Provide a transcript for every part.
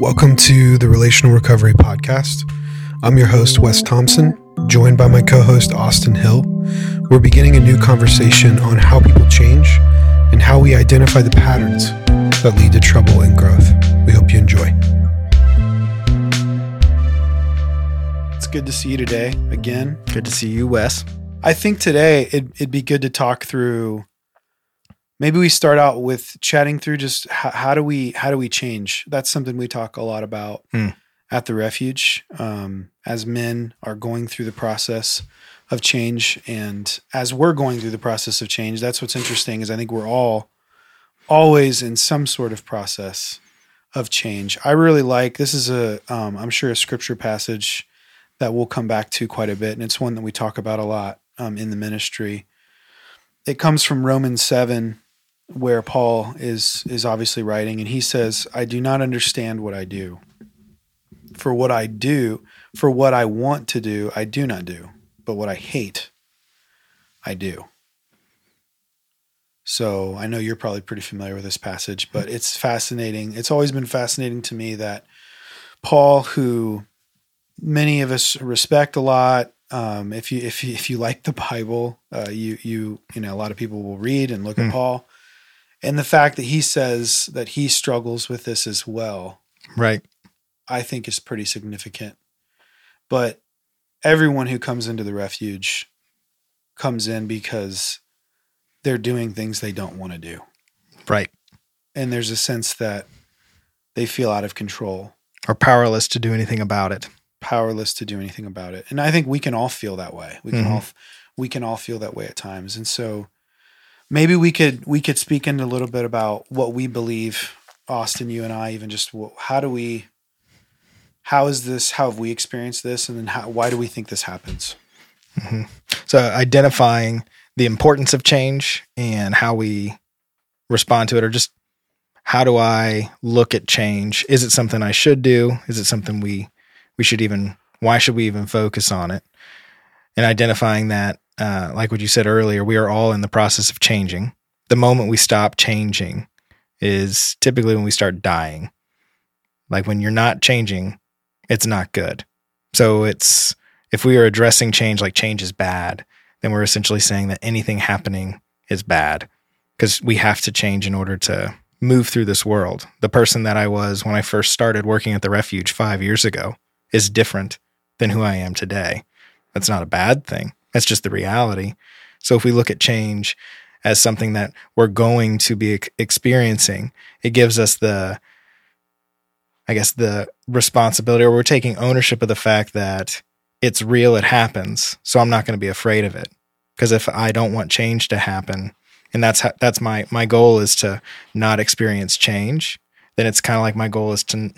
Welcome to the Relational Recovery Podcast. I'm your host, Wes Thompson, joined by my co host, Austin Hill. We're beginning a new conversation on how people change and how we identify the patterns that lead to trouble and growth. We hope you enjoy. It's good to see you today again. Good to see you, Wes. I think today it, it'd be good to talk through maybe we start out with chatting through just how, how, do we how do we change? That's something we talk a lot about mm. at the refuge um, as men are going through the process of change and as we're going through the process of change that's what's interesting is i think we're all always in some sort of process of change. I really like this is a am um, sure a scripture passage that we'll come back to quite a bit and it's one that we talk about a lot um, in the ministry. It comes from romans 7 where Paul is is obviously writing, and he says, "I do not understand what I do. For what I do, for what I want to do, I do not do, but what I hate, I do." So I know you're probably pretty familiar with this passage, but it's fascinating. It's always been fascinating to me that Paul, who many of us respect a lot, um, if you if you, if you like the Bible, uh, you you you know a lot of people will read and look mm. at hmm. Paul and the fact that he says that he struggles with this as well right. I think is pretty significant. But everyone who comes into the refuge comes in because they're doing things they don't want to do. Right. And there's a sense that they feel out of control. Or powerless to do anything about it. Powerless to do anything about it. And i think we can all feel that way. We can mm-hmm. all we can all feel that way at times. And so maybe we could we could speak in a little bit about what we believe austin you and i even just how do we how is this how have we experienced this? And then how, why do we think this happens? Mm-hmm. so identifying the importance of change and how we respond to it or just how do i look at change? Is it something i should do? Is it something we we should even why should we even focus on it? And identifying that uh, like what you said earlier, we are all in the process of changing. The moment we stop changing is typically when we start dying. Like when you're not changing, it's not good. So it's if we are addressing change like change is bad, then we're essentially saying that anything happening is bad because we have to change in order to move through this world. The person that I was when I first started working at the refuge five years ago is different than who I am today. That's not a bad thing. That's just the reality. So if we look at change as something that we're going to be experiencing, it gives us the, I guess, the responsibility, or we're taking ownership of the fact that it's real, it happens. So I'm not going to be afraid of it. Because if I don't want change to happen, and that's how, that's my my goal is to not experience change, then it's kind of like my goal is to I'm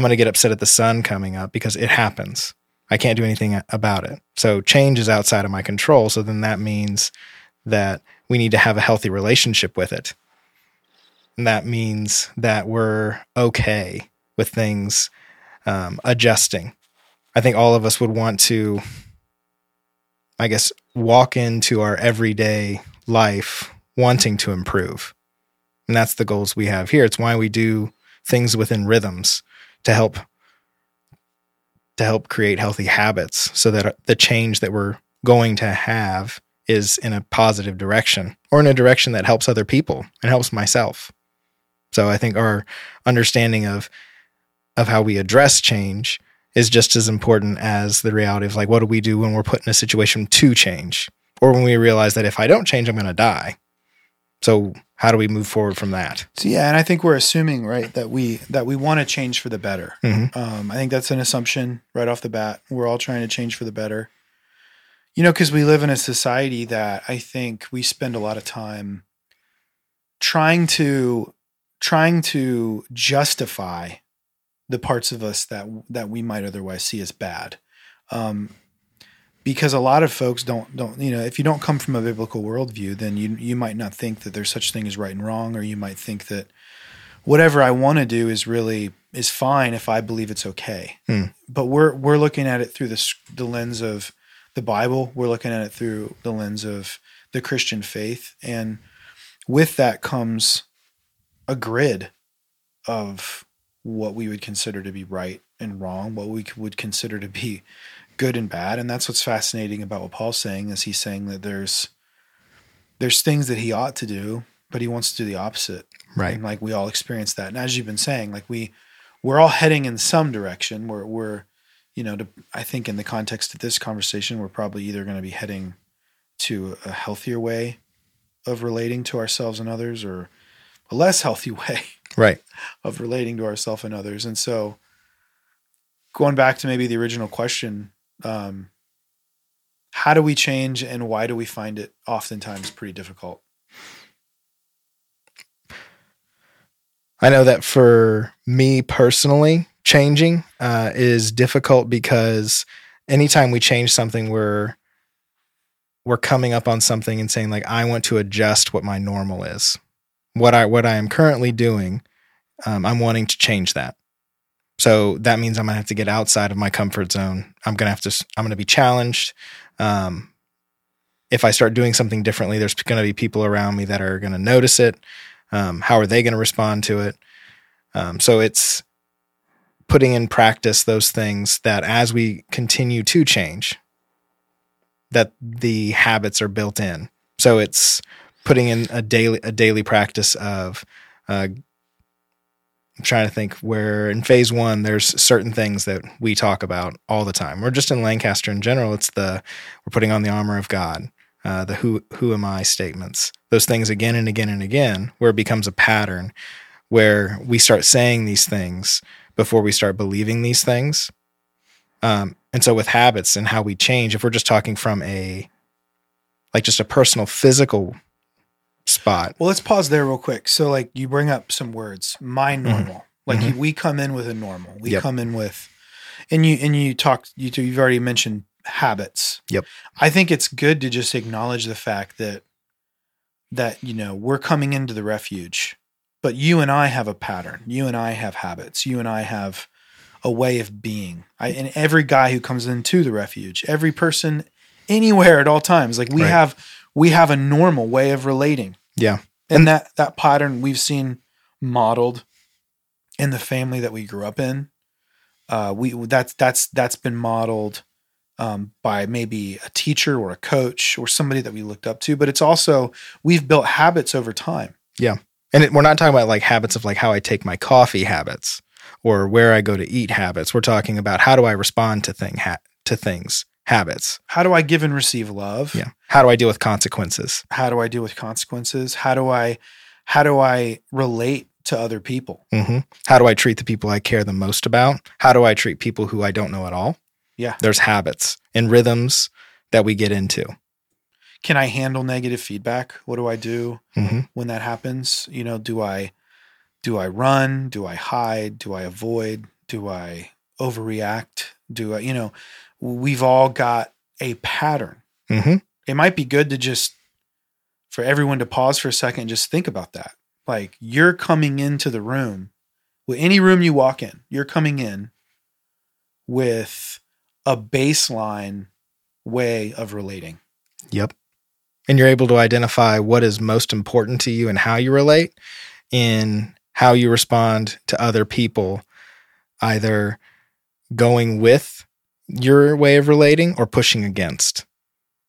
going to get upset at the sun coming up because it happens. I can't do anything about it. So change is outside of my control. So then that means that we need to have a healthy relationship with it. And that means that we're okay with things um, adjusting. I think all of us would want to, I guess, walk into our everyday life wanting to improve. And that's the goals we have here. It's why we do things within rhythms to help to help create healthy habits so that uh, the change that we're going to have is in a positive direction or in a direction that helps other people and helps myself. So I think our understanding of of how we address change is just as important as the reality of like what do we do when we're put in a situation to change or when we realize that if I don't change I'm going to die. So how do we move forward from that? So yeah, and I think we're assuming right that we that we want to change for the better. Mm-hmm. Um, I think that's an assumption right off the bat. We're all trying to change for the better. You know, because we live in a society that I think we spend a lot of time trying to trying to justify the parts of us that that we might otherwise see as bad. Um, because a lot of folks don't don't you know if you don't come from a biblical worldview then you you might not think that there's such thing as right and wrong or you might think that whatever I want to do is really is fine if I believe it's okay. Hmm. but we're we're looking at it through the the lens of the Bible. We're looking at it through the lens of the Christian faith. And with that comes a grid of what we would consider to be right and wrong, what we would consider to be good and bad. And that's what's fascinating about what Paul's saying is he's saying that there's there's things that he ought to do, but he wants to do the opposite. Right. And like we all experience that. And as you've been saying, like we we're all heading in some direction. We're we're you know, to, I think in the context of this conversation, we're probably either going to be heading to a healthier way of relating to ourselves and others or a less healthy way Right. of relating to ourselves and others. And so going back to maybe the original question, um, how do we change and why do we find it oftentimes pretty difficult? I know that for me personally, changing uh, is difficult because anytime we change something, we're we're coming up on something and saying like, I want to adjust what my normal is, what I what I am currently doing. Um, I'm wanting to change that. So that means I'm gonna have to get outside of my comfort zone. I'm gonna have to. I'm gonna be challenged. Um, if I start doing something differently, there's to be people around me that are to notice it. Um, how are they to respond to it? Um, so it's putting in practice those things that as we continue to change, that the habits are built in. So it's putting in a daily a daily practice of. Uh, I'm trying to think where in phase one there's certain things that we talk about all the time. Or just in Lancaster in general, it's the we're putting on the armor of God uh, the who who am I statements, those things again and again and again, where it becomes a pattern, where we start saying these things before we start believing these things. Um, and so with habits and how we change, if we're just talking from a like just a personal physical spot. Well, let's pause there real quick. So, like, you bring up some words, my normal. Like, Mhm. we come in with a normal. We Yep. come in with, and you and you talked. You you've already mentioned habits. Yep. I think it's good to just acknowledge the fact that that you know we're coming into the refuge, but you and I have a pattern. You and I have habits. You and I have a way of being. I, and every guy who comes into the refuge, every person anywhere at all times, like we Right. have we have a normal way of relating Yeah. and that that pattern we've seen modeled in the family that we grew up in uh we that's that's that's been modeled um, by maybe a teacher or a coach or somebody that we looked up to but it's also we've built habits over time Yeah, And it, we're not talking about like habits of like how I take my coffee habits or where I go to eat habits. We're talking about how do I respond to thing ha- to things habits. how do i give and receive love Yeah. How do I deal with consequences? how do i deal with consequences how do i how do i relate to other people hmm How do I treat the people I care the most about? How do I treat people who I don't know at all? Yeah. There's habits and rhythms that we get into. can i handle negative feedback what do i do hmm when that happens you know do i do i run do i hide do i avoid do i overreact do i you know we've all got a pattern. Hmm it might be good to just for everyone to pause for a second and just think about that. Like you're coming into the room with any room you walk in you're coming in with a baseline way of relating. Yep. And you're able to identify what is most important to you and how you relate in how you respond to other people, either going with your way of relating or pushing against.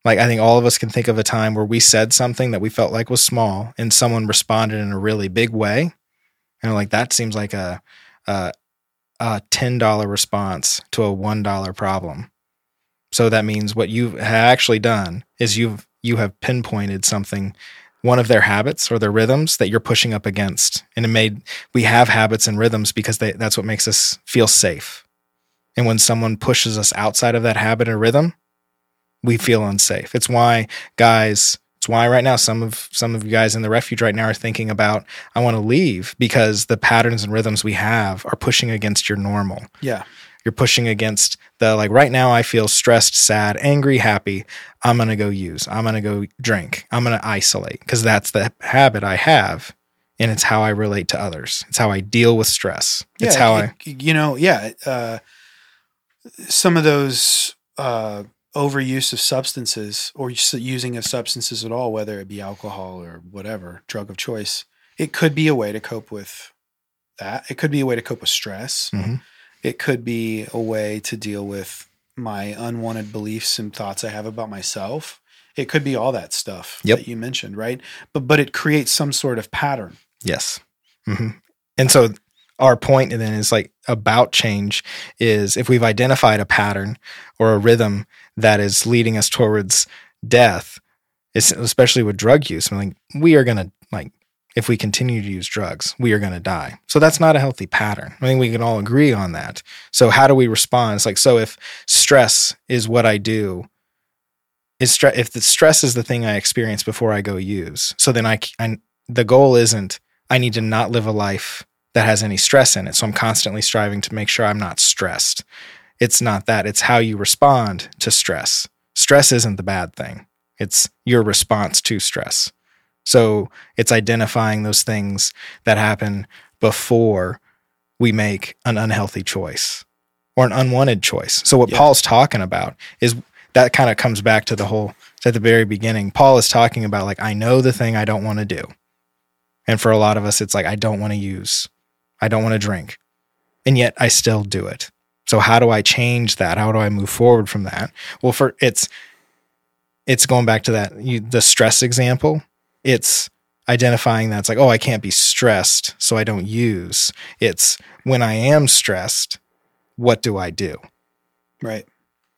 Like, I think all of us can think of a time where we said something that we felt like was small and someone responded in a really big way. And like, that seems like a, a, a $10 response to a $1 problem. So that means what you've actually done is you've you have pinpointed something, one of their habits or their rhythms that you're pushing up against. And it made we have habits and rhythms because they, that's what makes us feel safe. And when someone pushes us outside of that habit or rhythm, we feel unsafe. It's why guys, it's why right now some of some of you guys in the refuge right now are thinking about I want to leave because the patterns and rhythms we have are pushing against your normal yeah you're pushing against the like right now I feel stressed, sad, angry, happy. I'm going to go use. I'm going to go drink. I'm going to isolate because that's the habit I have and it's how I relate to others. It's how I deal with stress. It's yeah, how it- you know, yeah. Uh, some of those uh, overuse of substances or using of substances at all, whether it be alcohol or whatever drug of choice, it could be a way to cope with that. It could be a way to cope with stress. Mhm. It could be a way to deal with my unwanted beliefs and thoughts I have about myself. It could be all that stuff Yep. that you mentioned, right? But but it creates some sort of pattern. Yes. hmm And so our point then is like about change is if we've identified a pattern or a rhythm that is leading us towards death, especially with drug use, I mean, we are going to like, if we continue to use drugs, we are going to die. So that's not a healthy pattern. I think we can all agree on that. So how do we respond? It's like, so if stress is what I do, is stress, if the stress is the thing I experience before I go use, so then I, I- the goal isn't I need to not live a life that has any stress in it. So I'm constantly striving to make sure I'm not stressed. It's not that. It's how you respond to stress. Stress isn't the bad thing. It's your response to stress. So it's identifying those things that happen before we make an unhealthy choice or an unwanted choice. So what Yeah. Paul's talking about is that kind of comes back to the whole at the very beginning. Paul is talking about like I know the thing I don't want to do. And for a lot of us it's like I don't want to use. I don't want to drink. And yet I still do it. So how do I change that? How do I move forward from that? Well, for it's it's going back to that you, the stress example. It's identifying that it's like, oh, I can't be stressed, so I don't use. It's when I am stressed, what do I do? Right.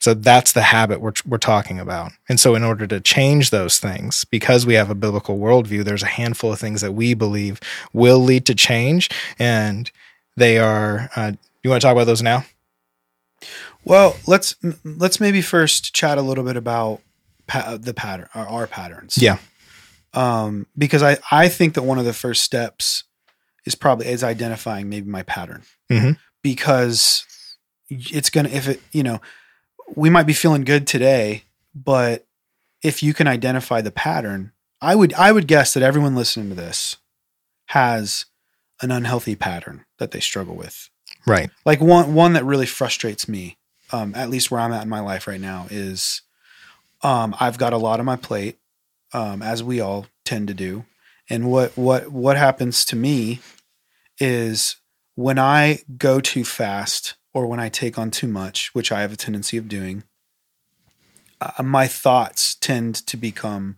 So that's the habit we're, we're talking about. And so, in order to change those things, because we have a biblical worldview, there's a handful of things that we believe will lead to change. And they are, uh, you want to talk about those now? Well, let's let's maybe first chat a little bit about pa- the pattern, our, our patterns. Yeah. Um, because I I think that one of the first steps is probably is identifying maybe my pattern. Mhm. Because it's gonna if it you know we might be feeling good today, but if you can identify the pattern, I would I would guess that everyone listening to this has an unhealthy pattern that they struggle with Right. like one one that really frustrates me um, at least where i'm at in my life right now is um, i've got a lot on my plate um, as we all tend to do and what what what happens to me is when i go too fast or when i take on too much which i have a tendency of doing uh, my thoughts tend to become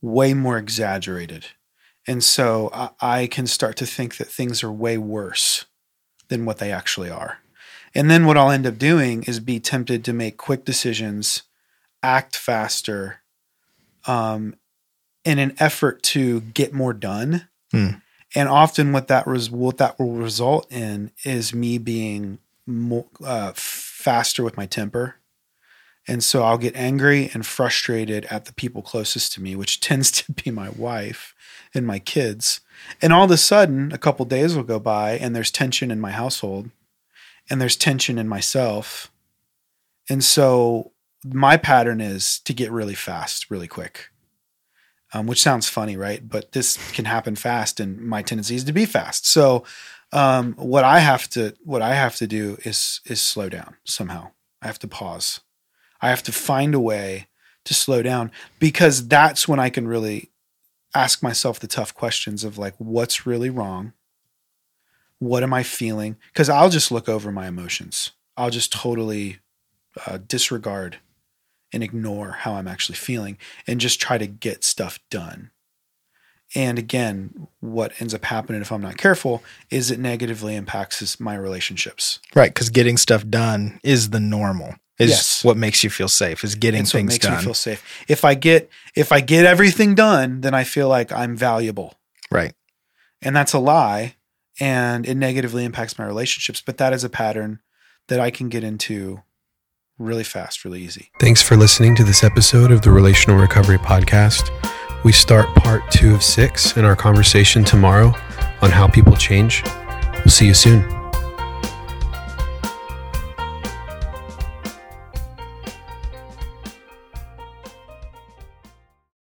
way more exaggerated and so I, I can start to think that things are way worse than what they actually are. And then what I'll end up doing is be tempted to make quick decisions, act faster, um, in an effort to get more done. Hmm. And often, what that res- what that will result in is me being more uh, faster with my temper, and so I'll get angry and frustrated at the people closest to me, which tends to be my wife and my kids. And all of a sudden, a couple days will go by, and there's tension in my household, and there's tension in myself. And so, my pattern is to get really fast, really quick, um, which sounds funny, right? But this can happen fast, and my tendency is to be fast. So, um, what I have to what I have to do is is slow down somehow. I have to pause. I have to find a way to slow down because that's when I can really ask myself the tough questions of like what's really wrong what am i feeling because i'll just look over my emotions i'll just totally uh, disregard and ignore how i'm actually feeling and just try to get stuff done and again what ends up happening if i'm not careful is it negatively impacts my relationships Right. Because getting stuff done is the normal, is Yes. what makes you feel safe, is getting and so it things makes me done. feel safe if i get if i get everything done then i feel like i'm valuable right. And that's a lie. And it negatively impacts my relationships. But that is a pattern that I can get into really fast, really easy. Thanks for listening to this episode of the Relational Recovery Podcast. We start part two of six in our conversation tomorrow on how people change. We'll see you soon.